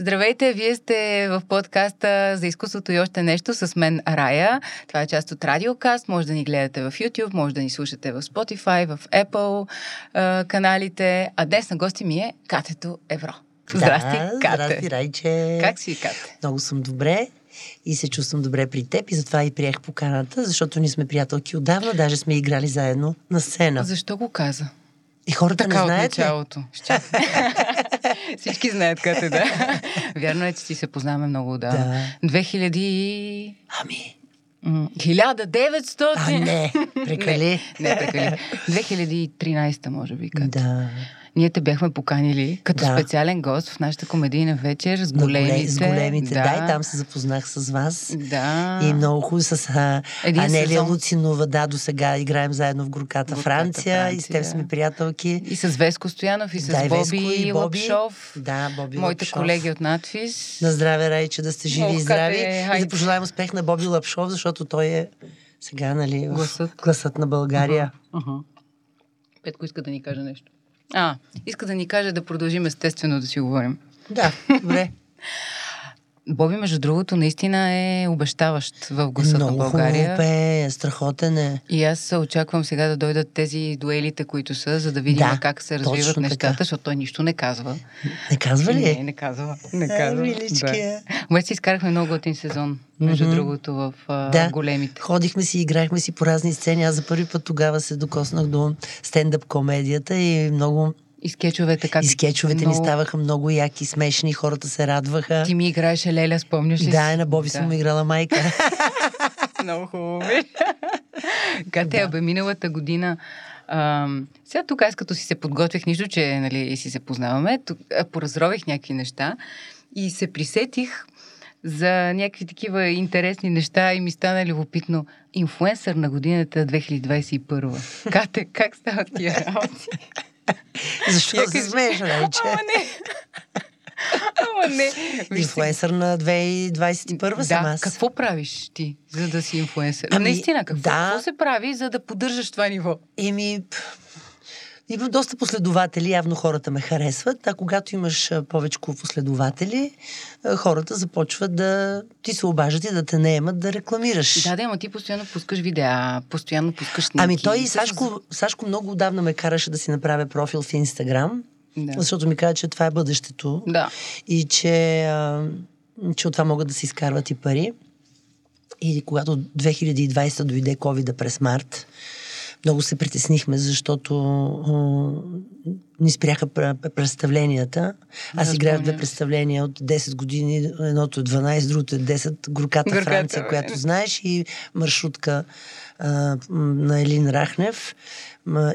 Здравейте, вие сте в подкаста за изкуството и още нещо с мен Рая. Това е част от Радиокаст. Може да ни гледате в YouTube, може да ни слушате в Spotify, в Apple а, каналите. А днес на гости ми е Катето Евро. Здрасти, да, Кате. Здрасти, Райче. Как си, Кате? Много съм добре и се чувствам добре при теб и затова и приех поканата, защото ние сме приятелки отдавна, даже сме играли заедно на сцена. Защо го каза? И хората така не знаят от началото. Всички знаят къде да. Вярно е, че ти се познаваме много отдавна. Да. 2000... Ами, М, 1900... а не, прекали. Не, не прекали. 2013 може би, Кате. Да. Ние те бяхме поканили като Да. специален гост в нашата комедийна вечер с големите. С големите, да. и там се запознах с вас. Да. И много хубаво с а, Един Анелия сезон. Луцинова, да, до сега играем заедно в Горката, Горката Франция, и с теб Франция. сме приятелки. И с Веско Стоянов, и с да, и Боби, и Боби. Лапшов. Да, Боби Моите Лапшов. колеги от надфис. На здраве, Райче, да сте живи Ох, и здрави. Кате, и да пожелаем успех на Боби Лапшов, защото той е сега, нали, Гласът. гласът на България. Ага. Петко иска да ни каже нещо. А, иска да ни каже да продължим естествено да си говорим. Да, добре. Боби, между другото, наистина е обещаващ в гласа на Много България. хубаво пее, страхотен е. И аз очаквам сега да дойдат тези дуелите, които са, за да видим Да, как се развиват нещата, така. защото той нищо не казва. Не казва ли? Не, не казва. Не казва. миличкия. Да. Обаче си изкарахме много готин сезон, между Мгм. другото, в а, Да. големите. Ходихме си, играхме си по разни сцени. Аз за първи път тогава се докоснах до стендъп комедията и много... И скетчовете как... И скетчовете ни ставаха много яки, смешни, хората се радваха. Ти ми играеше Леля, спомняш ли Да, на Боби съм му играла майка. Много хубаво. Кате, да. бе, миналата година Ам, сега тук аз като си се подготвих, нищо, че нали, си се познаваме, тук, а, поразрових някакви неща и се присетих за някакви такива интересни неща и ми стана любопитно. Инфуенсър на годината 2021. Кате, как стават тия работи? Защо Я се смееш, Райче? Ама не. Ама не. Инфлуенсър на 2021 съм да, аз. какво правиш ти, за да си инфуенсър? Ами, Наистина, какво, да. какво се прави, за да поддържаш това ниво? Еми, имам доста последователи, явно хората ме харесват, а когато имаш повече последователи, хората започват да ти се обажат и да те наемат да рекламираш. Да, да, ама ти постоянно пускаш видеа, постоянно пускаш снимки. Ами той и Сашко, Сашко много отдавна ме караше да си направя профил в Инстаграм, Да. защото ми каза, че това е бъдещето Да. и че, а, че от това могат да се изкарват и пари. И когато 2020 дойде covid през март, много се притеснихме, защото а, ни спряха пр- представленията. Аз Да, играя в две представления от 10 години. Едното е 12, другото е 10. Горката, Горката, Франция, бе. която знаеш, и маршрутка а, на Елин Рахнев.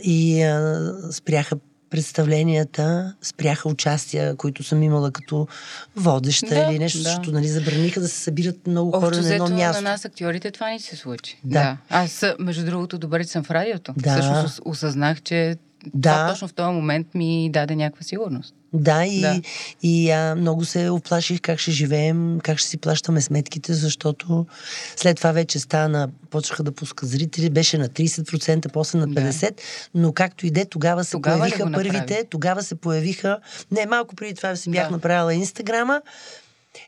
И а, спряха представленията, спряха участия, които съм имала като водеща Да, или нещо, да. защото нали, забраниха да се събират много хора Общо на едно място. на нас актьорите това ни се случи. Да. Аз, между другото, добре, че съм в радиото. Да. Всъщност ос- осъзнах, че Да. това точно в този момент ми даде някаква сигурност. Да, и, Да. и а, много се оплаших как ще живеем, как ще си плащаме сметките, защото след това вече стана, почнаха да пускат зрители, беше на 30%, после на Да. 50%, но както и де, тогава се Тогава появиха първите, тогава се появиха, не, малко преди това си бях Да. направила Инстаграма,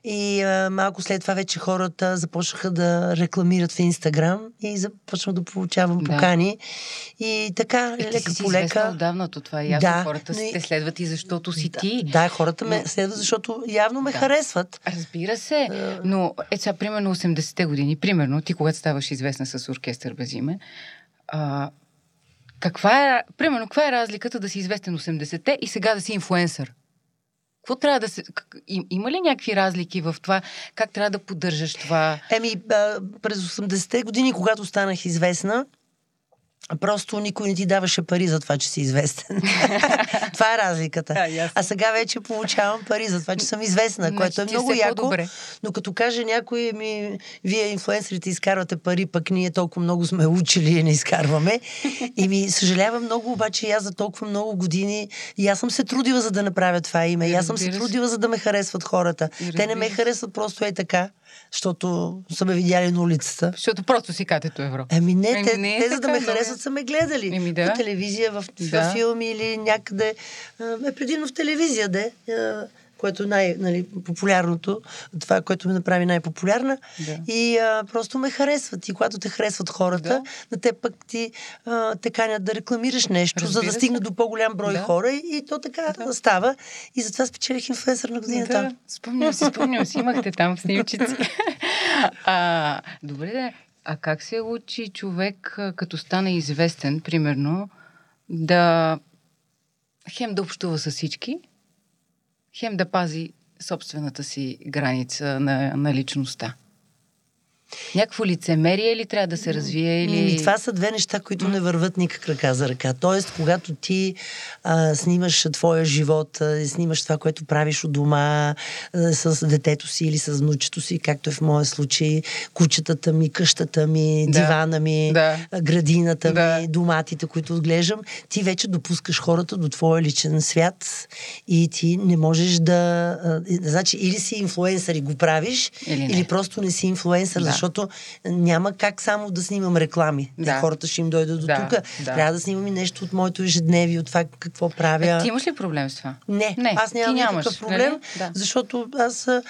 и а, малко след това вече хората започнаха да рекламират в Инстаграм и започнах да получавам Да. покани. И така, Е, лека по лека. отдавна, то това е ясно. Да, Хората но те следват и защото си ти. Да, да, хората ме Но- следват, защото явно ме Да. харесват. Разбира се, но е сега, примерно 80-те години, примерно, ти когато ставаш известна с оркестър без име, а, каква е, примерно, каква е разликата да си известен 80-те и сега да си инфуенсър? Какво трябва да се... Има ли някакви разлики в това? Как трябва да поддържаш това? Еми, през 80-те години, когато станах известна, Просто никой не ти даваше пари за това, че си известен. това е разликата. Да, а сега вече получавам пари за това, че съм известна, Значи което е много яко. по-добре. Но като каже някой ми, вие инфлуенсърите изкарвате пари, пък ние толкова много сме учили и не изкарваме. И ми съжалявам много, обаче и аз за толкова много години и аз съм се трудила за да направя това име. И аз съм се трудила за да ме харесват хората. Те не ме харесват просто е така, защото са ме видяли на улицата. Защото просто си катето евро. Ами не, те, не е те за да ме много харесват са ме гледали. Еми да. По телевизия, в, в Да. филми или някъде. Е, предимно в телевизия, де. А, което е най-популярното, нали, това, което ме направи най-популярна. Да. И а, просто ме харесват. И когато те харесват хората, да. на те пък ти а, те канят да рекламираш нещо, Разбира за да стигне до по-голям брой да. хора. И то така да. става. И затова спечелих инфлуенсър на годината. Да, спомням си, спомням си. Имахте там снимчици. а, добре, да. А как се учи човек, като стане известен, примерно, да хем да общува с всички, хем да пази собствената си граница на, на личността? Някакво лицемерие ли трябва да се развие? Или... И това са две неща, които не върват никак ръка за ръка. Тоест, когато ти а, снимаш твоя живот, а, снимаш това, което правиш от дома а, с детето си или с внучето си, както е в моя случай, кучетата ми, къщата ми, да. дивана ми, да. градината да. ми, доматите, които отглеждам, ти вече допускаш хората до твоя личен свят и ти не можеш да... А, значи, или си инфлуенсър и го правиш, или, или просто не си инфлуенсър, да защото няма как само да снимам реклами. Да. Те хората ще им дойдат до да, тук. Да. Трябва да снимам и нещо от моето ежедневие, от това какво правя. А, ти имаш ли проблем с това? Не, не аз нямам никакъв нали? проблем, нали? да. защото аз а,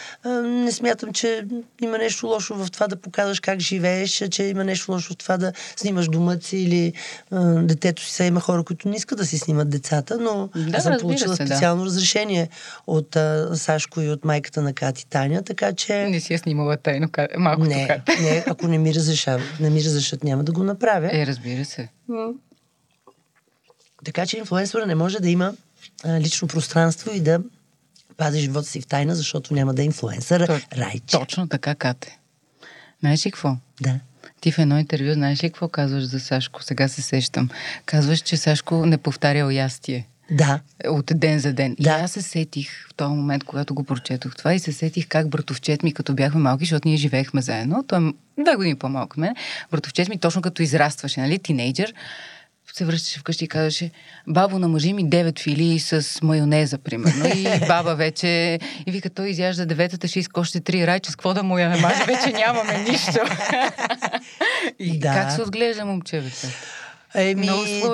не смятам, че има нещо лошо в това да показваш как живееш, че има нещо лошо в това да снимаш дома си или а, детето си. Сега има хора, които не искат да си снимат децата, но да, аз съм получила се, специално да. разрешение от а, Сашко и от майката на Кати Таня, така че... Не си я снимала тайно малко не, не, ако не ми разрешат, не ми разрешат, няма да го направя. Е, разбира се. Така че инфлуенсъра не може да има а, лично пространство и да пази живота си в тайна, защото няма да е инфлуенсър. То, Райче. Точно така, Кате. Знаеш ли какво? Да. Ти в едно интервю знаеш ли какво казваш за Сашко? Сега се сещам. Казваш, че Сашко не повтарял ястие. Да. От ден за ден. Да. И аз се сетих в този момент, когато го прочетох това и се сетих как братовчет ми, като бяхме малки, защото ние живеехме заедно, той е две години по-малко от мен, братовчет ми точно като израстваше, нали, тинейджър, се връщаше вкъщи и казваше, бабо, намажи ми девет фили с майонеза, примерно. И баба вече, и вика, той изяжда деветата, ще иска още три райче, с какво да му я намаже, вече нямаме нищо. и да. как се отглежда момчевете? Еми,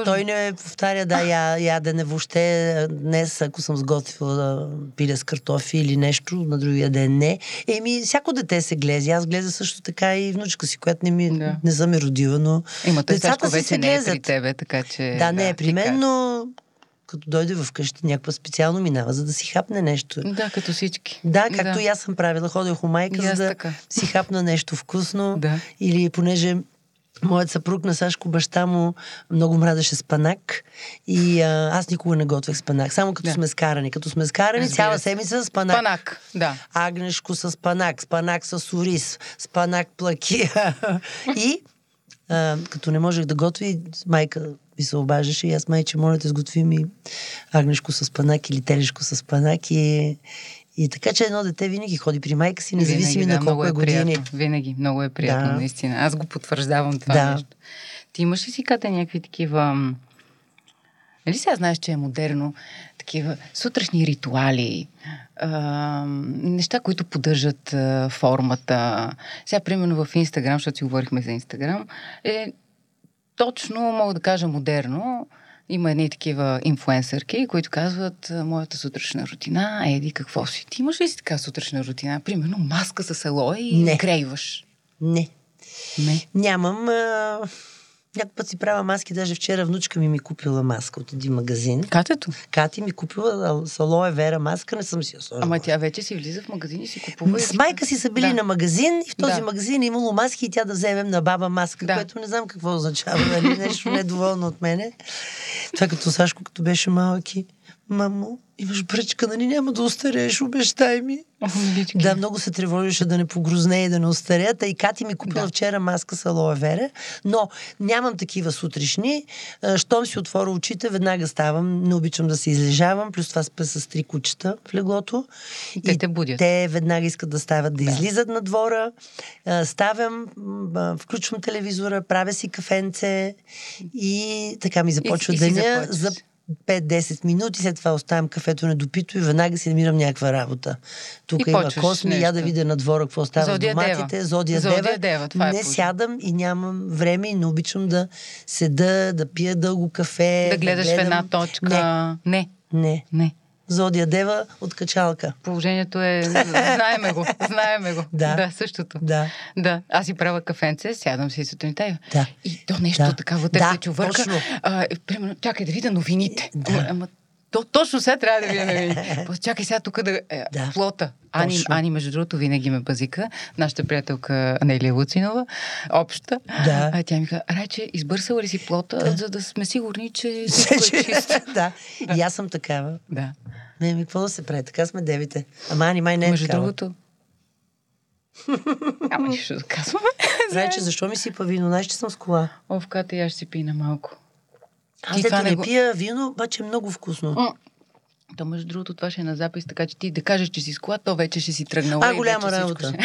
той не повтаря, да, я, ядене въобще. Днес, ако съм сготвила пиля с картофи или нещо, на другия ден не. Еми, всяко дете се глезе. Аз глеза също така и внучка си, която не, ми, да. не съм ми родила, но Има, децата си се глезат. не е при тебе, така че... Да, не е при мен, но като дойде вкъщи, някаква специално минава, за да си хапне нещо. Да, като всички. Да, както да. и аз съм правила. Ходех у майка, за да така. си хапна нещо вкусно. Да. Или понеже Моят съпруг на Сашко баща му много мразеше спанак и а, аз никога не готвех спанак. Само като да. сме скарани. Като сме скарани, цяла седмица спанак. Спанак, да. Агнешко с спанак, спанак с ориз, спанак плакия. и а, като не можех да готви, майка ми се обаждаше и аз майче, моля те сготви ми агнешко с панак или телешко с панак и, и така, че едно дете винаги ходи при майка си, независимо винаги, на да, колко е, е години. Приятно. Винаги, много е приятно, да. наистина. Аз го потвърждавам това да. нещо. Ти имаш ли си ката някакви такива... Нали сега знаеш, че е модерно? Такива сутрешни ритуали, а, неща, които поддържат а, формата. Сега, примерно в Инстаграм, защото си говорихме за Инстаграм, е точно, мога да кажа, модерно има едни такива инфуенсърки, които казват, моята сутрешна рутина, еди какво си. Ти имаш ли си така сутрешна рутина? Примерно маска с алоe и Не. крейваш. Не. Не. Нямам. А... Някой път си правя маски, даже вчера внучка ми ми купила маска от един магазин. Катето? Кати ми купила с алоe вера маска, не съм си я сложила. Ама тя вече си влиза в магазин и си купува. С майка си са били да. на магазин и в този да. магазин е имало маски и тя да вземем на баба маска, да. което не знам какво означава, нали? Нещо недоволно от мене. Това като Сашко, като беше малки. Мамо, имаш бръчка, нали няма да остарееш, обещай ми. О, да, много се тревожеше да не погрозне и да не остаря. Та и Кати ми купила да. вчера маска с алоe вера, но нямам такива сутрешни. Щом си отворя очите, веднага ставам. Не обичам да се излежавам, плюс това спа с три кучета в леглото. Те и те будят. Те веднага искат да стават, да, да. излизат на двора. Ставям, включвам телевизора, правя си кафенце и така ми започва и, деня. И 5-10 минути, след това оставям кафето недопито и веднага си намирам някаква работа. Тук има косми, нещо. я да видя на двора какво става Зодия доматите. Дева. Зодия, Зодия Дева. Дева това е не е сядам и нямам време и не обичам да седа, да пия дълго кафе. Да гледаш да гледам... в една точка. Не. Не. Не. не. Зодия Дева от качалка. Положението е... Знаеме го, знаеме го. Да. да същото. Да. Да, аз си правя кафенце, сядам си сутринта. Да. И то нещо Да. така вътре Да, се чувърка. А, примерно, чакай да видя новините. Да. Ама, ама то, точно сега трябва да. После, чакай сега тук да... Е, Да. Плота. Ани, Точно. Ани, между другото, винаги ме базика. Нашата приятелка Анелия Луцинова, обща. Да. А, тя ми каза, Райче, избърсала ли си плота, за да сме сигурни, че всичко е чисто. да. И аз съм такава. да. Не, ми, какво да се прави? Така сме девите. Ама Ани май не е Между такава. другото... Ама нищо да казваме. Рече, защо ми сипа вино? Знаеш, че съм с кола. Овката я ще си пина малко. Аз ето не го- пия вино, обаче е много вкусно. М. То, между другото, това ще е на запис, така че ти да кажеш, че си с кола, то вече ще си тръгнала. А, голяма работа. Ще...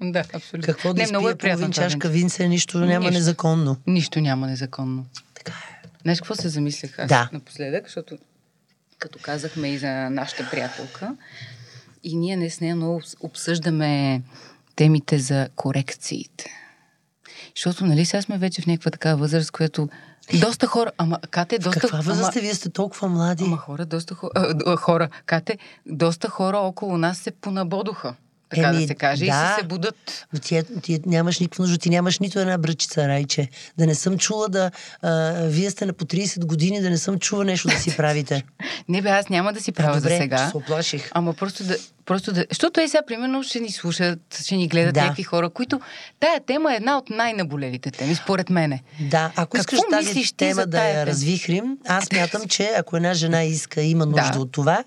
да, абсолютно. Какво да Не, много е приятно чашка винце. винце, нищо няма Нищо. незаконно. Нищо няма незаконно. Така е. Знаеш какво се замислях аз Да. напоследък, защото като казахме и за нашата приятелка, и ние не с нея много обс- обсъждаме темите за корекциите. Защото, нали, сега сме вече в някаква такава възраст, която доста хора, ама Кате, В доста... каква възраст ама- сте? Вие сте толкова млади. Ама хора, доста хора, а, хора, Кате, доста хора около нас се понабодоха, така Еми, да се каже, и да. си се будат. Ти, ти нямаш никаква нужда, ти нямаш нито една бръчица, Райче. Да не съм чула да... А, вие сте на по 30 години, да не съм чула нещо да си правите. Не бе, аз няма да си правя Добре, за сега. се оплаших. Ама просто да, просто да... Защото е сега, примерно, ще ни слушат, ще ни гледат Да. някакви хора, които... Тая тема е една от най-наболелите теми, според мене. Да, ако Какво искаш тази тема да я развихрим, аз мятам, че ако една жена иска, има нужда Да. от това,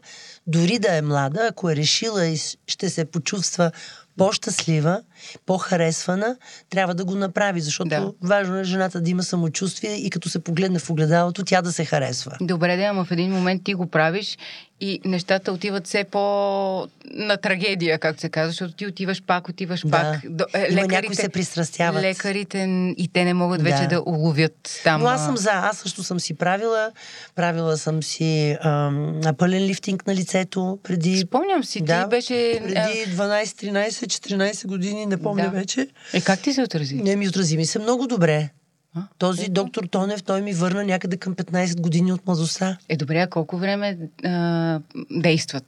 дори да е млада, ако е решила и ще се почувства по-щастлива, по-харесвана, трябва да го направи, защото Да. важно е жената да има самочувствие и като се погледне в огледалото, тя да се харесва. Добре, да, ама в един момент ти го правиш и нещата отиват все по на трагедия, както се казва, защото ти отиваш пак, отиваш Да. пак. До, е, Има някои се пристрастяват. Лекарите и те не могат вече Да. да уловят там. Но аз съм за. Аз също съм си правила. Правила съм си ам, пълен лифтинг на лицето преди... Спомням си, ти Да, беше... а, Преди 12, 13, 14 години, не помня Да. вече. Е, как ти се отрази? Не ми отрази ми се много добре. А? Този доктор Тонев, той ми върна някъде към 15 години от младостта. Е, добре, а колко време а, действат?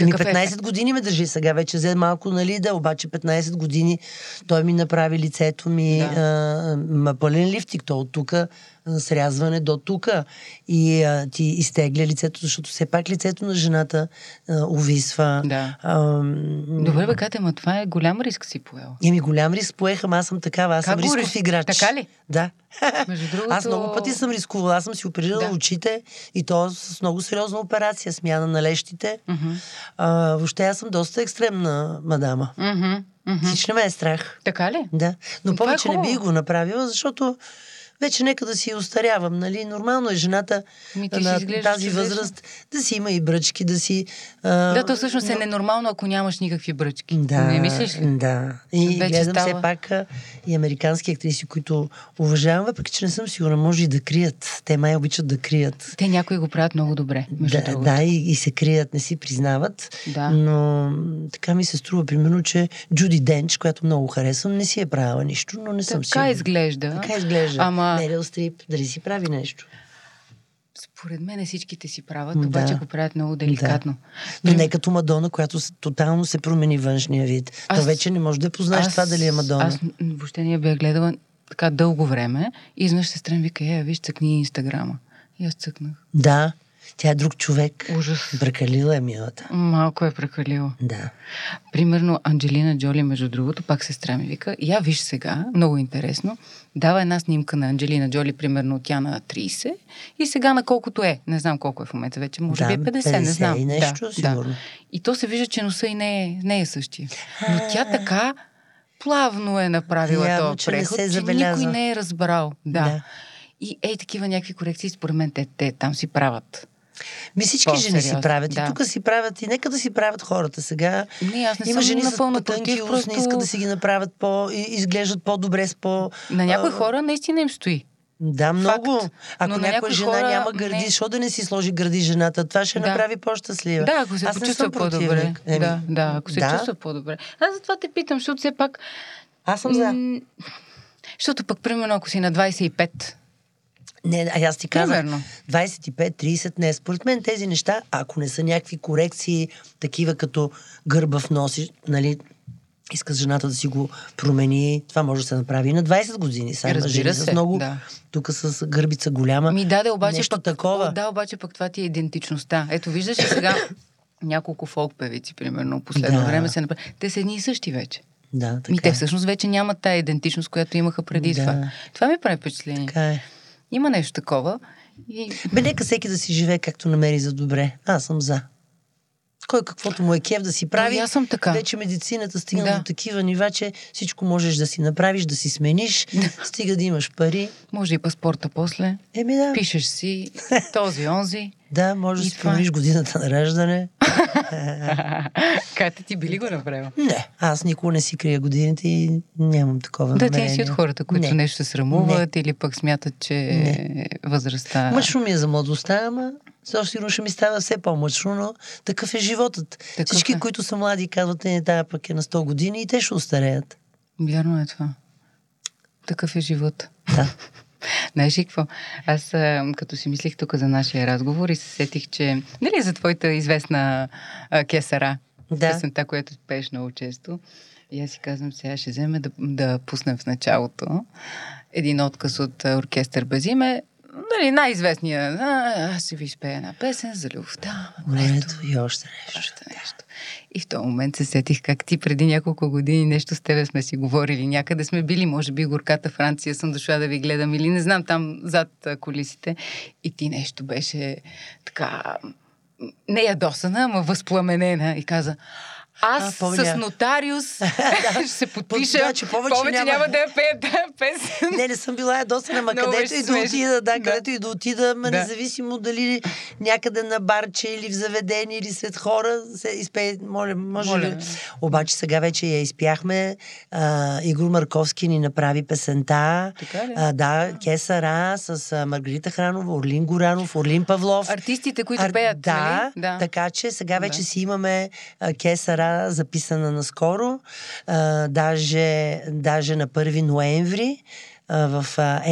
Е 15 ефект? години ме държи сега, вече взе малко, нали, да, обаче 15 години той ми направи лицето ми Да. а, ма пълен лифтик, то от тук срязване до тук и а, ти изтегля лицето, защото все пак лицето на жената а, увисва. Да. Ам, Добре, бе, Катя, ма това е голям риск си поел. Еми голям риск поех, ама аз съм такава, аз Как съм рисков реш- играч. Така ли? Да. Между другото... Аз много пъти съм рискувала. Аз съм си оперирала Да. очите и то с много сериозна операция, смяна на лещите. Мгм. А, въобще аз съм доста екстремна мадама. Мгм, мгм. Хич не ме е страх. Така ли? Да. Но това е повече не хубаво. бих го направила, защото вече нека да си остарявам, нали? Нормално е жената Ми, на тази възраст да си има и бръчки, да си... А, Да, то всъщност е ненормално, ако нямаш никакви бръчки. Да, Не мислиш ли? Да. И Вече гледам става. все пак а, и американски актриси, които уважавам, въпреки че не съм сигурна, може и да крият. Те май обичат да крият. Те някои го правят много добре, Да, другото. да и, и се крият, не си признават. Да. Но така ми се струва, примерно, че Джуди Денч, която много харесвам, не си е правила нищо, но не съм Така сигурна. изглежда. Така изглежда. Ама Мерил Стрип, дали си прави нещо. според мен всичките си правят, Да. обаче го правят много деликатно. Но не като Мадона, която тотално се промени външния вид. Аз- То вече не може да познаеш това дали е Мадона. Аз въобще не я бях гледала така дълго време и изведнъж сестра ми вика, е, виж, цъкни инстаграма. И аз цъкнах. Да, тя е друг човек. Ужас. Бракалила е милата. Малко е прекалила. Да. Примерно Анджелина Джоли, между другото, пак сестра ми вика, я виж сега, много интересно, дава една снимка на Анджелина Джоли, примерно тя на 30 и сега на колкото е. Не знам колко е в момента вече, може Да, би е 50, не 50 знам. и нещо, да, сигурно. Да. И то се вижда, че носа и не е, не е същия. Но тя така плавно е направила Явно, този че не преход, се че забелязва. никой не е разбрал. Да. Да. И ей, такива някакви корекции, според мен, те, те там си правят. Ми всички жени си По-сериозно, правят. да. И тук си правят. И нека да си правят хората сега. Не, аз не Има съм жени напълно с против, устни, просто- искат да си ги направят по... и изглеждат по-добре с по... На някои а, хора наистина им стои. Да, много. Факт. Ако Но някоя жена хора няма гърди, не. защо да не си сложи гърди жената? Това ще Да. направи по-щастлива. Да, ако се Аз не почувства по-добре. противник. Еми, да, да, ако се да. чувства по-добре. Аз затова те питам, защото все пак... Аз съм за. м, Защото пък, примерно, ако си на 25, Не, а аз ти казах, Примерно. 25-30, не. Според мен тези неща, ако не са някакви корекции, такива като гърбав носи, нали, иска жената да си го промени, това може да се направи и на 20 години. Има Разбира се, с много, да. тук с гърбица голяма. Ми даде обаче нещо пък, такова. Да, обаче пък това ти е идентичността. Ето, виждаш ли сега няколко фолк певици, примерно, последно Да. време се направи. Те са едни и същи вече. Да, така. Ми те е. всъщност вече нямат тая идентичност, която имаха преди Да. това. Това ми прави впечатление. Така е. Има нещо такова. И... Бе, нека всеки да си живее както намери за добре. Аз съм за. Кой каквото му е кев да си прави. Аз съм така. Вече медицината стигна Да. до такива нива, че всичко можеш да си направиш, да си смениш, стига да имаш пари. Може и паспорта после. Еми да, Пишеш си този, онзи. Да, можеш да си е. промениш годината на раждане. Кате ти би ли го направил? Не, аз никога не си крия годините и нямам такова Да, ти не си от хората, които не. нещо срамуват или пък смятат, че Не. възрастта... Мъчно ми е за младостта, ама също сигурно ще ми става все по-мъчно, но такъв е животът. Такъв Всички, е. които са млади, казват, не, тая пък е на 100 години и те ще устареят. Вярно е това. Такъв е живот. Да. Знаеш ли какво? Аз като си мислих тук за нашия разговор и се сетих, че... Нали за твоята известна а, кесара? Да. Песента, която пееш много често. И аз си казвам, сега ще вземе да, да пуснем в началото един отказ от оркестър без име. Нали, най-известния. А, аз ще ви изпея една песен за любовта. Ето и още нещо. Още нещо. И в този момент се сетих как ти преди няколко години нещо с тебе сме си говорили. Някъде сме били, може би горката Франция съм дошла да ви гледам или не знам там зад колисите. И ти нещо беше така не ядосана, ама възпламенена и каза аз А, с нотариус ще се подпиша. Да, че повече повече няма- няма да я пея тази песен. Не, не съм била ядосана, ма Много където и да отида, да, Да. където и да отида, ма Да. независимо дали някъде на барче или в заведение или сред хора, се изпее, моля, може Моля. ли? Обаче сега вече я изпяхме. А, Игор Марковски ни направи песента. Така ли? А, да, Кесара с Маргарита Хранова, Орлин Горанов, Орлин Павлов. Артистите, които Ар- пеят, да, нали? така че сега вече Да. си имаме а, Кесара записана наскоро, а, даже, даже на 1 ноември в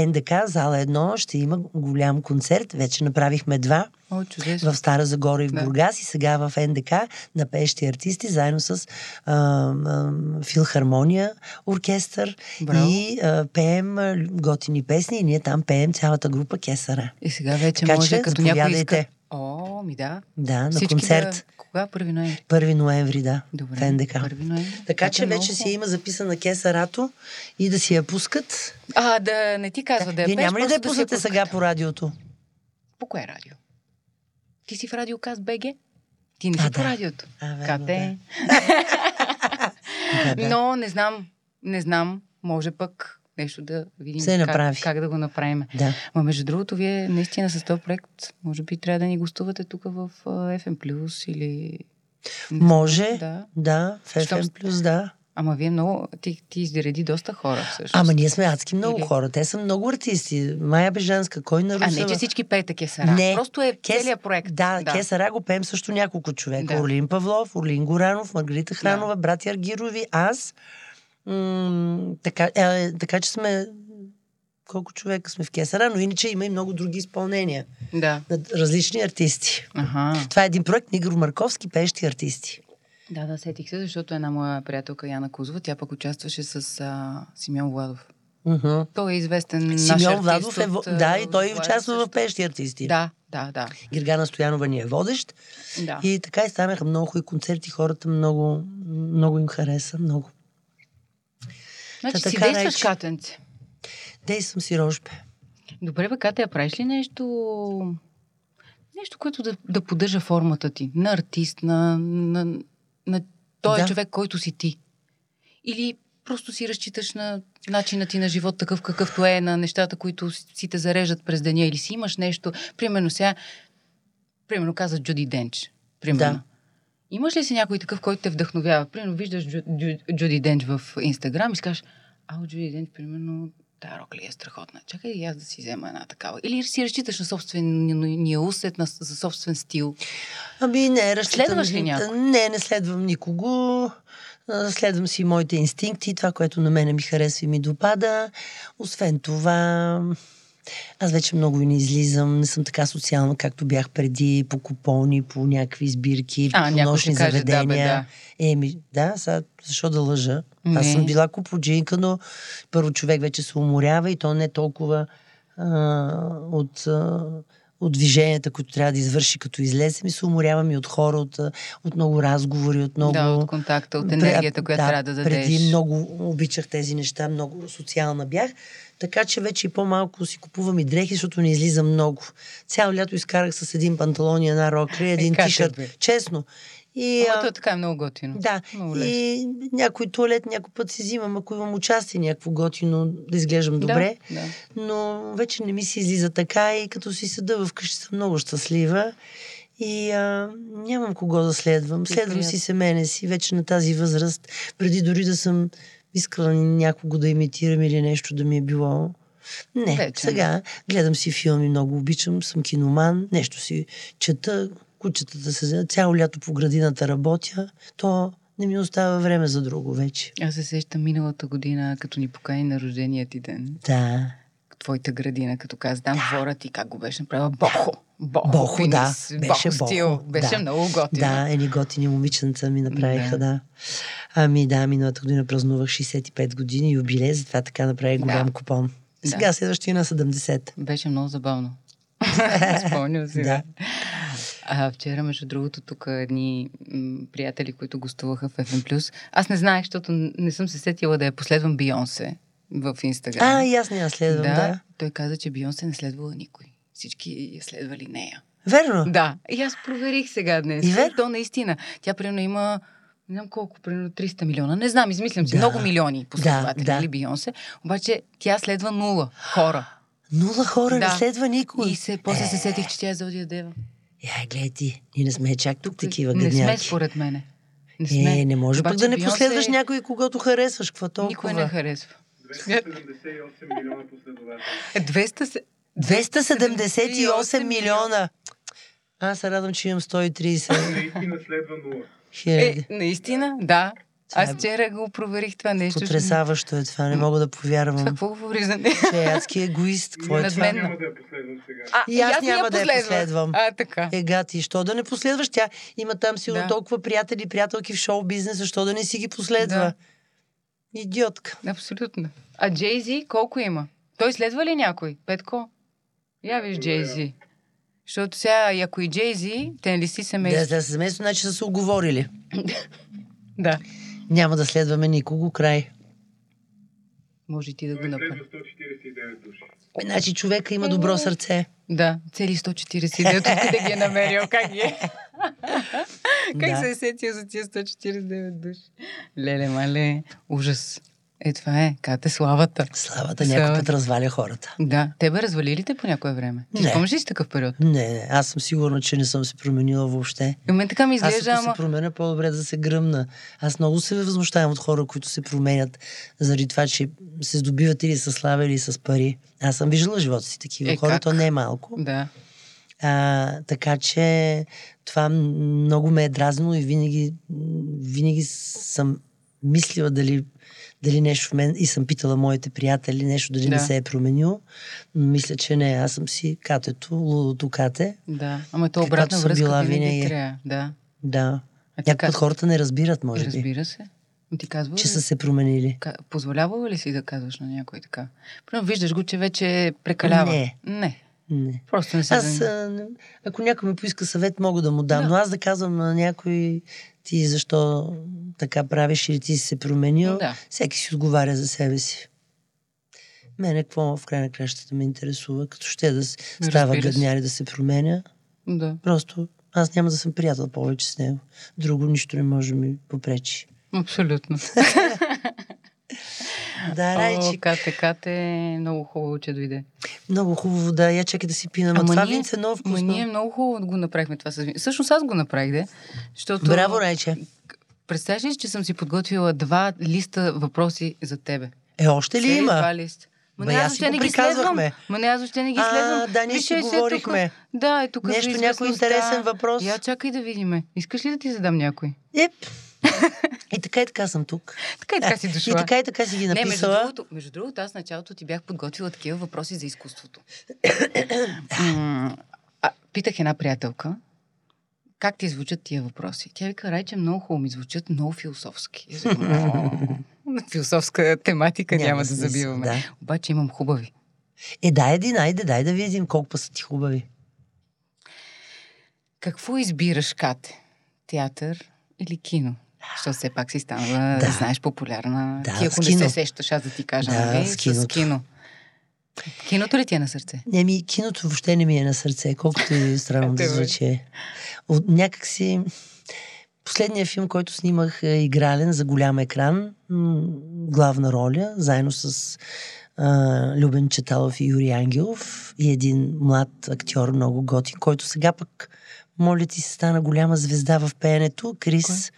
НДК, зала 1, ще има голям концерт. Вече направихме два О, чудесно. в Стара Загора и в Да. Бургас и сега в НДК на пеещи артисти, заедно с а, а, филхармония, оркестър Браво. и а, пеем готини песни и ние там пеем цялата група Кесара. И сега вече Така може, че като някой иска... О, ми да. Да, на Всички концерт. Да... Кога? Първи ноември. 1 ноември, да, Добре. в НДК. Първи ноември. Така че вече си има записана кесарато и да си я пускат. А, да не ти казва да, я Вие няма ли да я си пуснете пускат. сега по радиото? По кое радио? Ти си в радиокаст БГ? Ти не А, си по да. радиото. А, верно, Кате. Да, да. Но не знам, не знам, може пък нещо да видим Се как, направи. как да го направим. Да. Ма между другото, вие наистина с този проект, може би трябва да ни гостувате тук в а, FM Plus или... Може, Да. да, в Щом FM Plus, да. Ама вие много... Ти, ти изреди доста хора всъщност. Ама ние сме адски много Или- хора. Те са много артисти. Майя Бежанска, кой на А Русева? не, че всички пеете кесара. Не. Просто е Кес- целият проект. Да, да. Кесара го пеем също няколко човека. Да. Орлин Павлов, Орлин Горанов, Маргарита Хранова, брати Аргирови, аз. М- така, е, така че сме колко човека сме в Кесара, но иначе има и много други изпълнения Да. на различни артисти. Аха. Това е един проект на Игор Марковски, пеещи артисти. Да, да, сетих се, защото една моя приятелка Яна Кузова, тя пък участваше с а, Симеон Владов. Мгм. Той е известен Симеон Владов е... от, Да, и той участва в пеещи артисти. Да, да, да. Гергана Стоянова ни е водещ. да. И така и станаха много хубави концерти. Хората много, много им хареса. Много. Значи Та си действаш, рече. Катенце. Действам си рожбе. Добре, бе, Катя, правиш ли нещо... Нещо, което да, да поддържа формата ти? На артист, на, на, на този Да. човек, който си ти? Или просто си разчиташ на начина ти на живот, такъв какъвто е, на нещата, които си те зареждат през деня, или си имаш нещо, примерно сега, примерно каза Джуди Денч, примерно. Да. Имаш ли си някой такъв, който те вдъхновява? Примерно виждаш Джу, Джу, Джуди Денч в Инстаграм и си кажеш, а Джуди Денч, примерно, тая рокля е страхотна. Чакай и аз да си взема една такава. Или си разчиташ на собствения усет, на, за собствен стил. Ами не, разчитам... Следваш ли някой? Не, не следвам никого. Следвам си моите инстинкти, това, което на мене ми харесва и ми допада. Освен това, Аз вече много не излизам, не съм така социална, както бях преди, по купони, по някакви сбирки, А, по нощни каже, да, бе, заведения. да. Еми, да, сега, защо да лъжа? Аз Не. съм била куподжинка, но първо човек вече се уморява и то не толкова а, от, а, от движенията, които трябва да извърши като излезе, ми се уморявам и от хора, от, от много разговори, от много... Да, от контакта, от енергията, която трябва да дадеш. Преди много обичах тези неща, много социална бях. Така че вече и по-малко си купувам и дрехи, защото не излизам много. Цяло лято изкарах с един панталон и една рокля, и един е, тишърт. бе? Честно. И, Ама то така е много готино. да, Много и някой туалет някой път си взимам, ако имам участие някакво готино, да изглеждам добре. Да, да. Но вече не ми се излиза така и като си седа вкъщи съм много щастлива. И а, нямам кого да следвам. Следвам си семене си, вече на тази възраст. Преди дори да съм искала някого да имитирам или нещо да ми е било. Не, Вече сега гледам си филми, много обичам, съм киноман, нещо си чета, кучетата се цяло лято по градината работя, то не ми остава време за друго вече. Аз се сещам миналата година, като ни покани на рождения ти ден. Да. Твоята градина, като каза, там двора ти как го беше направила. Бохо. Бохо, Бохо, да. финис, Беше бохо стил. Беше да. много готино. Да, едни готини момиченца ми направиха, да. Да. Ами да, миналата година празнувах 65 години юбилей, затова така направих голям Да. купон. Да. Сега следващия е на 70. Беше много забавно. Спомням си. Да. А, вчера, между другото, тук едни м, приятели, които гостуваха в FM+. Аз не знаех, защото не съм се сетила да я последвам Бионсе в Инстаграм. А, и аз не я следвам, да. да. Той каза, че Бионсе не следвала никой. Всички я следвали нея. Верно. Да, и аз проверих сега днес. И верно. То наистина. Тя примерно има не знам колко, примерно 300 милиона. Не знам, измислям си. Да. Много милиони последователи, Да, да. или Бионсе. Обаче тя следва нула хора. Нула хора Да. не следва никой. И се, после се сетих, че тя е Зодия Дева. Я, гледай ти, ние не сме чак тук такива Не сме, гадняки. според мене. Не сме. Е, не може пък да не Бионсе последваш някой, когато харесваш. Какво толкова? Никой не харесва. 278 милиона последователи. Е, 200 се... 278 милиона. Аз се радвам, че имам 130 Наистина следва нула. Е, наистина, да. Аз Това е- вчера го проверих това нещо. Потресаващо е това, не мога да Това повярвам. какво говори за нея? Че е адски егоист. Какво е това? Няма да я последвам сега. А, И аз я няма да я последвам. А, така. Ега ти, що да не последваш? Тя има там сигурно Да. толкова приятели и приятелки в шоу бизнеса, защо да не си ги последва? Да. Идиотка. Абсолютно. А Джейзи колко има? Той следва ли някой? Петко? Я виж Джейзи. Защото сега, и ако и Джейзи, те не ли си Да, семейство? да, семейство, значи са се оговорили. Да. Няма да следваме никого край. Може и ти да го направи. следва 149 души. Значи човека има добро сърце. Да, цели 149, откъде ги е намерил, как ги е? как Да. се е сетил за тия 149 души? Леле, мале, ужас. Е, това е. Кате славата. Славата Слава. някой път разваля хората. Да, тебе развали ли те по някое време? Ти Не. спомняш ли си такъв период? Не, не, аз съм сигурна, че не съм се променила въобще. И мен така ми Аз изглежда, ако ама... се променя, по-добре да се гръмна. Аз много се възмущавам от хора, които се променят заради това, че се здобиват или с слава, или с пари. Аз съм виждала живота си такива Е, хора, как? то не е малко. Да. А, така че това много ме е дразнило и винаги, винаги съм мислила дали, дали нещо в мен и съм питала моите приятели нещо дали не Да. се е променило. Но мисля, че не. Аз съм си катето, лудото кате. Да, ама то обратна връзка била винаги, трябва. Да. Да. Някои каз- хората не разбират, може би, Разбира се. Но ти казва че са се променили. Позволявала ли си да казваш на някой така? Примерно виждаш го, че вече прекалява. Не. Не. Не. Просто не се... Аз, а, не- ако някой ми поиска съвет, мога да му дам. Да. Но аз да казвам на някой ти защо така правиш или ти си се променил, Да. всеки си отговаря за себе си. Мене какво в край на кращата ме интересува, като ще да става Разбира се. гадняр и да се променя. Да. Просто аз няма да съм приятел повече с него. Друго нищо не може да ми попречи. Абсолютно. Да, О, Райчик. Кате, Кате, много хубаво, че дойде. Много хубаво, да. Я чакай да си пина. Ама, това винце е много вкусно. ние много хубаво го направихме това с. Всъщност аз го направих, де. Защото... Браво, Райче. Представяш ли, че съм си подготвила два листа въпроси за тебе? Е, още ли Цели има? Два листа. Ма не, аз въобще не ги следвам. Ма не, аз въобще не ги А, следвам. да, ние си е, говорихме. тук. Да, е тук. Нещо, за някой интересен въпрос. Я чакай да видиме. Искаш ли да ти задам някой? Еп, И така и така съм тук. Така и така си И дошла. така и така си ги Не, между написала. другото, между другото, аз началото ти бях подготвила такива въпроси за изкуството. А, питах една приятелка, как ти звучат тия въпроси? Тя вика, Райче, много хубаво ми звучат, много философски. И аз викам, «О, на философска тематика няма, Няма да смисъл, забиваме. да. Обаче имам хубави. Е, дай един, айде, дай да видим колко са ти хубави. Какво избираш, Кате? Театър или кино? Защото все пак си станала, да. Знаеш, популярна. Да, ти ако с не се сещаш, аз да ти кажа, Да, нали? с киното. кино. Киното ли ти е на сърце? Не ми, киното въобще не ми е на сърце, колкото и странно да звучи. От някак си... Последният филм, който снимах е игрален за голям екран, главна роля, заедно с а, Любен Четалов и Юрий Ангелов и един млад актьор, много готин, който сега пък, моля ти, се стана голяма звезда в пеенето. Крис, а,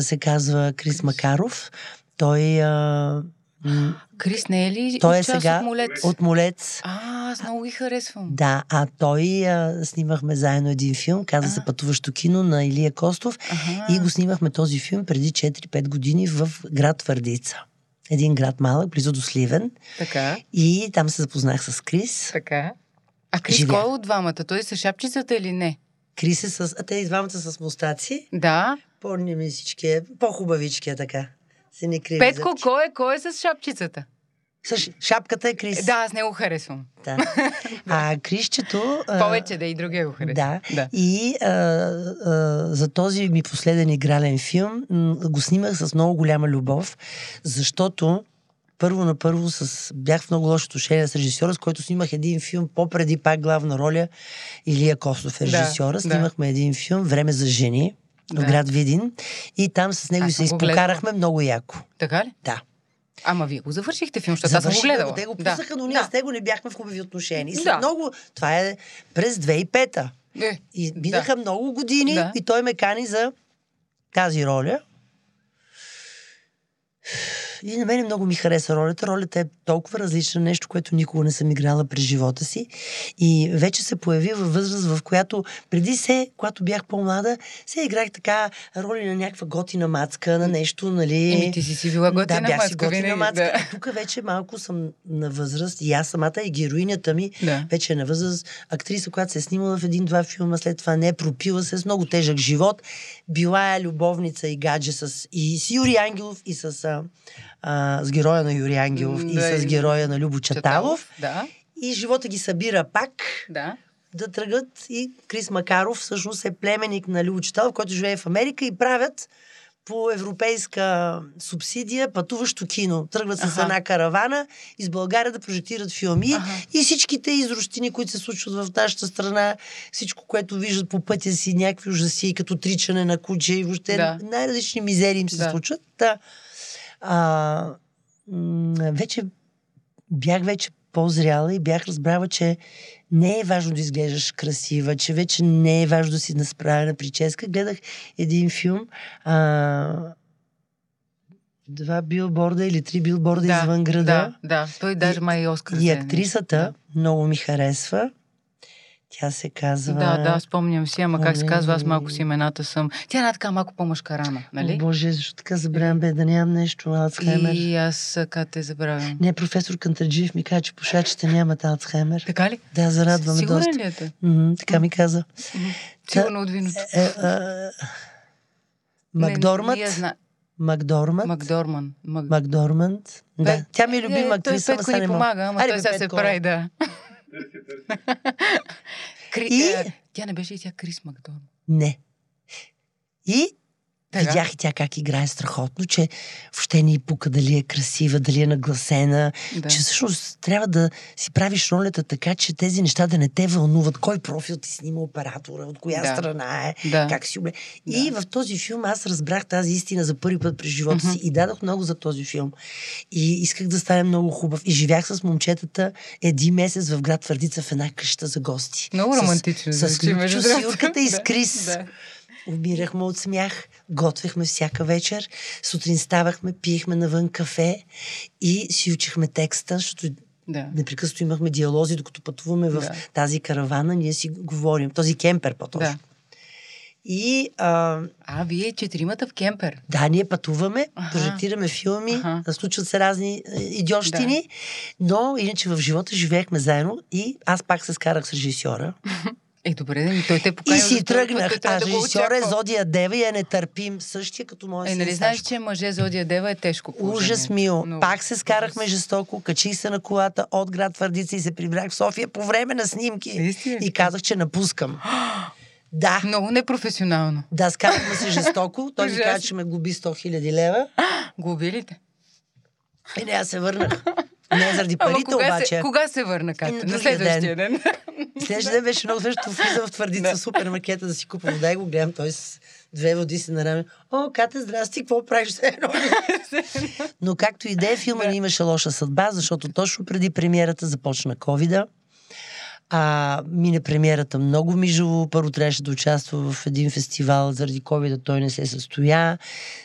се казва Крис Макаров. Той а, Крис не е ли Той е сега от Молец? от Молец. А, аз много ги харесвам. Да, а той а, снимахме заедно един филм, каза се А. Пътуващо кино на Илия Костов Аха. и го снимахме този филм преди 4-5 години в град Твърдица. Един град малък, близо до Сливен. Така, И там се запознах с Крис. така. А Крис Живя. кой е от двамата? Той е с шапчицата или не? Крис е с... А те и двамата с мустаци. Да. Помни ми всички. е- По-хубавички е така. Се не криви. Петко, кой е, кой е с шапчицата? С шапката е Крис. Да, аз не го харесвам. да. А Крисчето... Повече да и другия го харесвам. Да. да. И а, а, за този ми последен игрален филм го снимах с много голяма любов, защото първо на първо с, бях в много лошо отношение с режисьора, с който снимах един филм по-преди пак главна роля. Илия Костов е Да, режисьора. да. Снимахме един филм Време за жени в Да. град Видин. И там с него Аз се изпокарахме много яко. Така ли? Да. Ама вие го завършихте филм, защото аз съм го гледала. Те го Да. пуснаха, но ние да. с него не бяхме в хубави отношения. И след Да. много... Това е през 2005-та. Е, И минаха много години Да. и той ме кани за тази роля. И на мен много ми хареса ролята. Ролята е толкова различна, нещо, което никога не съм играла през живота си. И вече се появи във възраст, в която преди се, когато бях по-млада, се играх така роли на някаква готина мацка, на нещо, нали... Еми, ти си си била готина да, бях си мацка готина винаги, мацка. да. Тук вече малко съм на възраст и аз самата и героинята ми Да. вече е на възраст. Актриса, която се е снимала в един-два филма, след това не е пропила се с много тежък живот. Била е любовница и гадже с, и с Юрий Ангелов, и с, а, а, с героя на Юрий Ангелов, и Да, с и- героя на Любо Чаталов. Да, И живота ги събира пак да. да тръгат и Крис Макаров всъщност е племенник на Любо Чаталов, който живее в Америка и правят по европейска субсидия пътуващо кино. Тръгват с Аха. една каравана из България да прожектират филми Аха. и всичките изрощини, които се случват в нашата страна, всичко, което виждат по пътя си, някакви ужаси, като тричане на куче и въобще Да. най-различни мизери им се Да. случват. Да. А, вече бях вече по-зряла и бях разбрала, че не е важно да изглеждаш красива, че вече не е важно да си насправена прическа. Гледах един филм, а, два билборда или три билборда да, извън града. Да, да. Той даже май и Оскар. И актрисата нещо. много ми харесва. Тя се казва... Да, да, спомням си, ама как се казва, аз малко с имената съм. Тя е една така малко по-мъжкарана, нали? О, Боже, защо така забравям, бе, да нямам нещо, Алцхаймер. И аз как те забравям. Не, професор Кантарджиев ми каза, че пушачите нямат Алцхаймер. Така ли? Да, зарадваме Сигурен доста. ли е той? М, така ми каза. Сигурно от виното. Е, а, Макдормът. Не, зна... Макдормът. Макдорман. Мак... Макдорманд. Да. Тя ми е любима Е, Той Петко ни не помага, ама Айде, той сега се прави, да. Търси, търси. Кри... И- е, Тя не беше и тя Крис Макдорман. Не. И Така. видях и тя как играе страхотно, че въобще ни пука дали е красива, дали е нагласена, Да. че всъщност трябва да си правиш ролята така, че тези неща да не те вълнуват. Кой профил ти снима оператора, от коя Да. страна е, Да. как си обле. Да. И в този филм аз разбрах тази истина за първи път през живота си Мгм. и дадох много за този филм. И исках да стане много хубав. И живях с момчетата един месец в град Твърдица в една къща за гости. Много С- романтично. С, с другото. Юрката и с Крис. Да. Умирахме от смях, готвехме всяка вечер, сутрин ставахме, пиехме навън кафе и си учихме текста, защото да. непрекъснато имахме диалози, докато пътуваме в Да. тази каравана, ние си говорим, този кемпер по-точно. Да. И а, А, вие четиримата в кемпер. да, ние пътуваме, Аха. прожектираме филми, Аха. случват се разни е, идиощини, но иначе в живота живеехме заедно и аз пак се скарах с режисьора. Е, добре, да той те покани. И си тръгнах, а режисьора е Зодия Дева и я не търпим, същия като моя Е, нали знаеш, че мъже Зодия Дева е тежко положение. Ужас мил. Но- Пак се скарахме жестоко, качих се на колата от град Твърдица и се прибрах в София по време на снимки. Наистина ли? И казах, че напускам. Да. Много непрофесионално. Да, скарахме се жестоко. Той ми каза, че ме губи 100 хиляди лева. Губи ли те? И не, аз се върнах. Не заради Ама парите, кога, обаче. се, кога се върна, Катя? на следващия ден. Следващия ден беше много също. Влизам в твърдица Да. супермаркета да си купа вода и го гледам. Той с две води си на раме. О, Кате, здрасти, какво правиш? Но както и да е, филма ни имаше лоша съдба, защото точно преди премиерата започна ковида. А, мине премиерата много мижово. Първо трябваше да участва в един фестивал, заради ковида той не се състоя.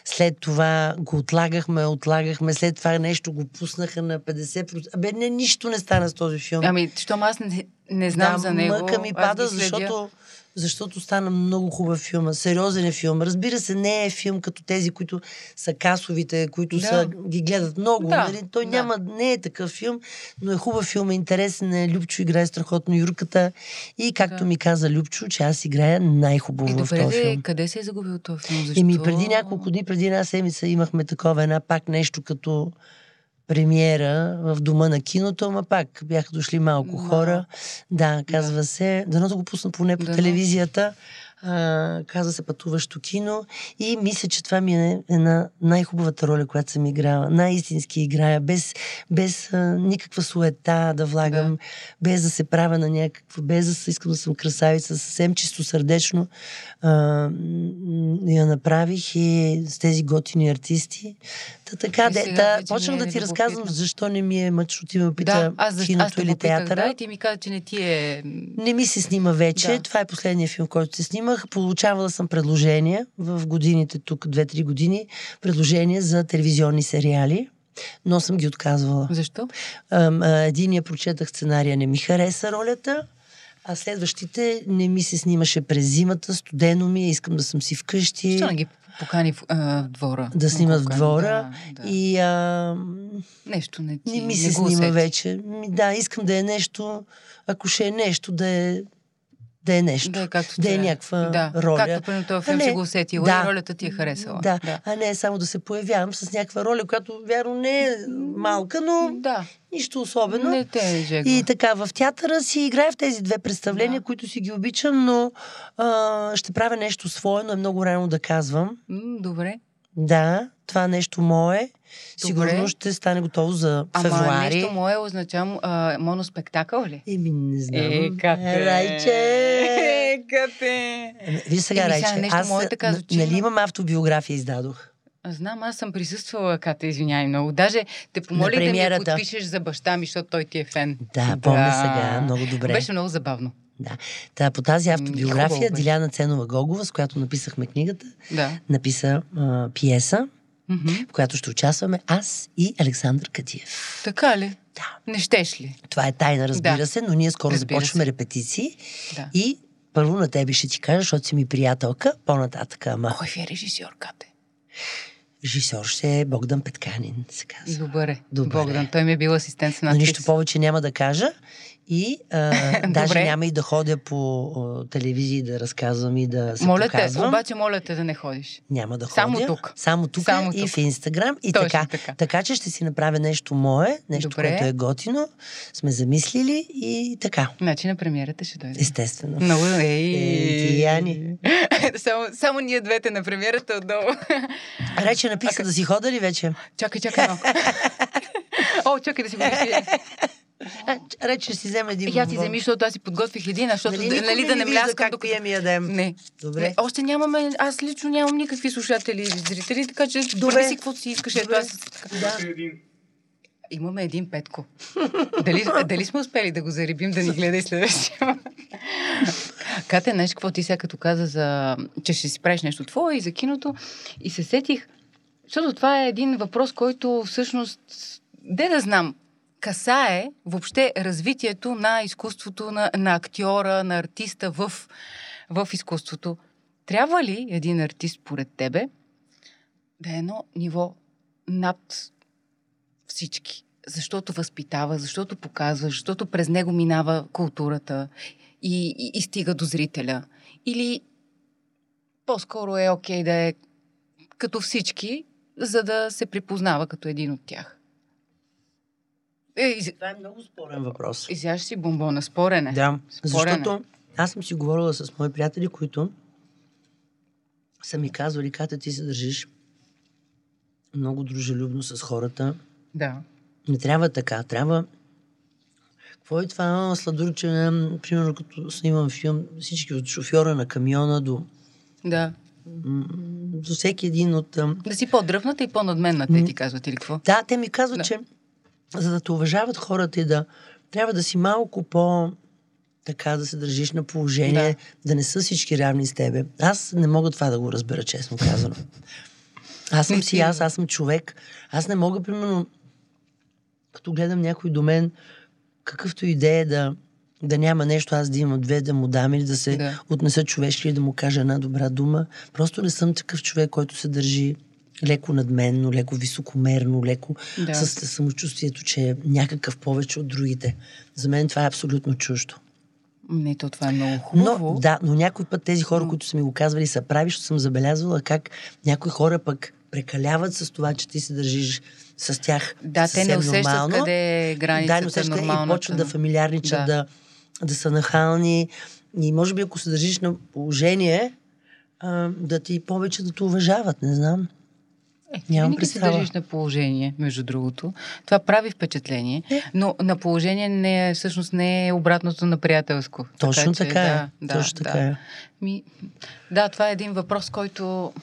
След това го отлагахме, отлагахме. След това нещо го пуснаха на 50%. Абе, не, нищо не стана с този филм. Ами, щом аз не, не знам да, за него. Мъка ми пада, защото, защото стана много хубав филм. Сериозен е филм. Разбира се, не е филм като тези, които са касовите, които Да. са, ги гледат много. Да, Нали? Той да. няма, не е такъв филм, но е хубав филм, е интересен е. Любчо играе страхотно Юрката. И както Да. ми каза Любчо, че аз играя най-хубаво в този филм. къде се е загубил този филм? Защо? Еми, преди няколко дни, преди една седмица имахме такова една пак нещо като премиера в дома на киното, ама пак бяха дошли малко Малко. хора. Да, казва се, дано да го пусна поне по Дано. телевизията. А, казва се пътуващо кино и мисля, че това ми е една най-хубавата роля, която съм играла. Най-истински играя, без, без а, никаква суета да влагам, Да. без да се правя на някаква, без да се искам да съм красавица, съвсем чисто сърдечно а, я направих и с тези готини артисти. Та така, де, да, почнах е да ти разказвам защо не ми е мъч, отива да пита Да, аз, киното аз те или театъра. Да, и ти ми каза, че не ти е... Не ми се снима вече. Да. Това е последния филм, който се снимах. Получавала съм предложения в годините, тук 2-3 години, предложения за телевизионни сериали, но съм ги отказвала. Защо? Единия прочетах сценария, не ми хареса ролята, а следващите не ми се снимаше през зимата, студено ми, е, искам да съм си вкъщи, Защо не ги покани в, а, в двора? да снимат в двора. Да, да. И а, Нещо не ти не ми не се го снима усети. вече. Да, искам да е нещо, ако ще е нещо, да е, да е нещо. Да, е както да е някаква да. роля. Както примерно този филм не, си го усетила да. и ролята ти е харесала. Да, да. а не само да се появявам с някаква роля, която вярно не е малка, но Да. нищо особено. Не те е. И така, в театъра си играя в тези две представления, Да. които си ги обичам, но а, ще правя нещо свое, но е много рано да казвам. Добре. Да, това нещо мое. Сигурно Добре. ще стане готово за Ама февруари. нещо мое означава а, моноспектакъл ли? Еми, не знам. Е, Кате! Райче! Е, Кате! Еми, Виж сега, Еми, Райче, нещо аз мое така звучи, нали имам автобиография, издадох. Знам, аз съм присъствала, Ката, извиняй много. Даже те помолих да ми подпишеш за баща ми, защото той ти е фен. Да, помня сега, много добре. Беше много забавно. Да. Та, по тази автобиография хубаво. Диляна Ценова Гогова, с която написахме книгата, Да. написа а, пиеса, Мгм. в която ще участваме аз и Александър Кадиев. Така ли? Да. Не щеш ли? Това е тайна, разбира Да. се, но ние скоро Разбира започваме се. репетиции Да. и първо на тебе ще ти кажа, защото си ми приятелка, по-нататък, ама Кой ви е режисьор, Кате? режисьор ще е Богдан Петканин, се казва. Добре. Добре. Богдан, той ми е бил асистент с Но нищо повече няма да кажа и а, даже Добре. няма и да ходя по а, телевизии да разказвам и да се Моля те, показвам. обаче моля те да не ходиш. Няма да ходя. Само тук. Само тук Само и тук. в Инстаграм. И Точно така, така. така. че ще си направя нещо мое, нещо, Добре. което е готино. Сме замислили и така. Значи на премиерата ще дойде. Естествено. Много. Ей, ти, Яни. само, само ние двете на премиерата отдолу. Рече написа да си хода ли вече? чакай, чакай малко. О, чакай да си го. А, Рече ще си взема един Я ти бомбон. вземи, защото аз си подготвих един, защото Нали, нали, да не мляскам как докато... пием и ядем. Не. Добре. Не, още нямаме, аз лично нямам никакви слушатели или зрители, така че Добре. си каквото си искаш. Ето Добре. аз Да. Имаме един петко. дали, дали сме успели да го зарибим да ни гледа и следващия? Кате, знаеш какво ти сега като каза за... че ще си правиш нещо твое и за киното и се сетих, защото това е един въпрос, който всъщност, де да знам, касае въобще развитието на изкуството на, на актьора, на артиста в, в изкуството. трябва ли един артист, поред тебе, да е едно ниво над всички? Защото възпитава, защото показва, защото през него минава културата и, и, и стига до зрителя. Или по-скоро е окей да е като всички, за да се припознава като един от тях. Е, из... Това е много спорен въпрос. Изяж си бомбона, спорене. Да, Спорене. защото аз съм си говорила с мои приятели, които са ми казвали, Ката, ти се държиш много дружелюбно с хората. Да. Не трябва така, трябва... Какво е това сладурче, м, примерно като снимам филм, всички от шофьора на камиона до, Да. м, до всеки един от... Да си по-дръвната и по-надменна, те ти казват или какво? Да, те ми казват, Да. че за да те уважават хората и да трябва да си малко по така да се държиш на положение, да. да не са всички равни с тебе. Аз не мога това да го разбера, честно казано. Аз съм си аз, аз съм човек. Аз не мога, примерно, като гледам някой до мен, какъвто идея да, да няма нещо, аз да имам две да му дам или да се Да. отнеса човешки или да му кажа една добра дума. Просто не съм такъв човек, който се държи леко надменно, леко високомерно, леко Да. с самочувствието, че е някакъв повече от другите. За мен това е абсолютно чуждо. Не, то това е много хубаво. Но, да, но някой път тези хора, които са ми го казвали, са прави, защото съм забелязвала как някои хора пък прекаляват с това, че ти се държиш с тях Да, те не усещат нормално. къде е границата Да, не усещат и нормалната. почват да фамилиарничат, да. Да, да са нахални. И може би ако се държиш на положение, а, да ти повече да те уважават, не знам. Е, Нямам винаги се представа. държиш на положение, между другото. Това прави впечатление, Е. но на положение не е, всъщност не е обратното на приятелско. Точно че, така да, е. Да, Точно да. така е. Ми, да, това е един въпрос, който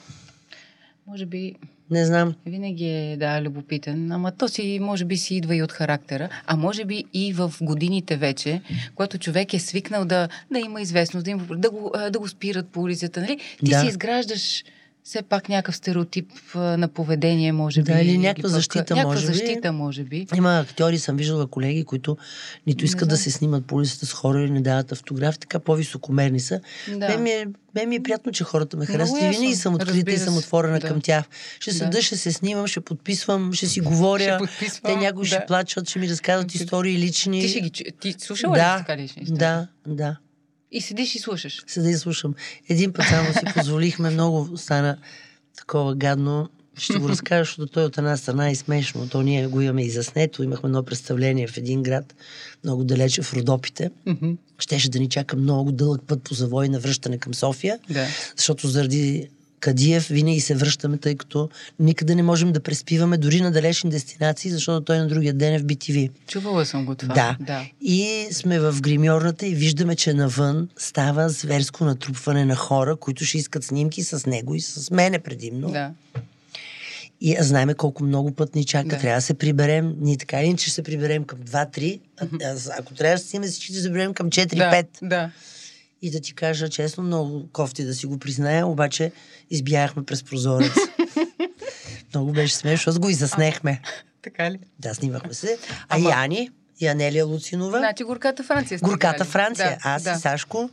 може би Не знам. винаги е да, любопитен, ама то си, може би си идва и от характера, а може би и в годините вече, когато човек е свикнал да, да има известност, да, има, да, го, да го спират по улицата, нали? Ти Да. си изграждаш все пак някакъв стереотип на поведение, може би. Да, или някаква защита, някаква може би. защита, може би. Има актьори, съм виждала колеги, които нито искат да се снимат по улицата с хора или не дават автограф, така по-високомерни са. Да. Мен, ми е, мен ми е приятно, че хората ме харесват и винаги съм открита и съм отворена Да. към тях. Ще Да. седа, ще се снимам, ще подписвам, ще си говоря. Ще Те някои ще да. плачат, ще ми разказват истории лични. Ти ще ги Ти слушала ли да, си така лични истории? да, да. И седиш и слушаш. Седа и слушам. Един път само си позволихме, много стана такова гадно. Ще го разкажа, защото той от една страна е смешно. То ние го имаме и заснето. Имахме едно представление в един град, много далече в Родопите. Щеше да ни чака много дълъг път по завой на връщане към София, Да. защото заради Кадиев винаги се връщаме, тъй като никъде не можем да преспиваме дори на далечни дестинации, защото той на другия ден е в BTV. Чувала съм го това. Да. да. И сме в гримьорната и виждаме, че навън става зверско натрупване на хора, които ще искат снимки с него и с мене предимно. Да. И знаеме колко много път ни чака. Да. Трябва да се приберем. Ние така или иначе ще се приберем към 2-3. А, а, ако трябва да снимаме всички, ще се приберем към 4-5. Да, да. И да ти кажа честно, много кофти да си го призная, обаче избяхме през прозорец. много беше смешно, защото го и заснехме. Така ли? Да, снимахме се. А Ама- Яни и Анелия Луцинова. Значи горката Франция. Горката играли. Франция. Да, Аз да. и Сашко.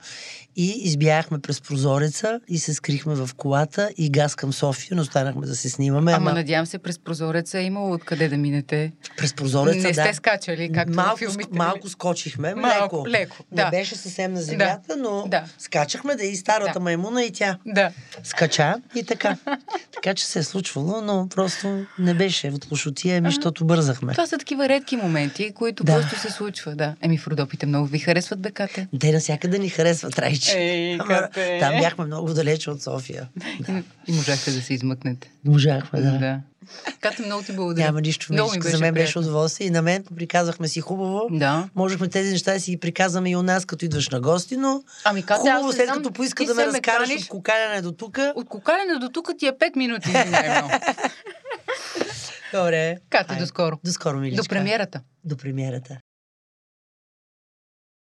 И избяхме през прозореца и се скрихме в колата и газ към София, но останахме да се снимаме. Ама Ама, надявам се през прозореца е имало откъде да минете. през прозореца, не сте да. скачали, както малко, филмите. ск- малко скочихме, Малко, леко. леко, Не да. беше съвсем на земята, но да. скачахме да и старата Да. маймуна и тя Да. скача и така. така че се е случвало, но просто не беше от лошотия, ми, защото бързахме. Това са такива редки моменти, които Да. просто се случва. Да. Еми в Родопите много ви харесват бекате. Те навсякъде ни харесват, Райче. Ей, Ама, кате. там бяхме много далече от София. И, и можахте да се измъкнете. Можахме, да. да. Като много ти благодаря. Няма нищо, Много. За мен беше приятно. удоволствие. И на мен приказахме си хубаво. Да. Можехме тези неща да си ги приказваме и у нас, като идваш на гости, но Ами, Катя, хубаво, аз след знам, като поиска да ме ме разкараш каниш- от кокаляне до тук. От кокалене до тук ти е 5 минути. най-много. Добре. Кате, Айде. до скоро. До скоро, миличка. До премиерата. До премиерата.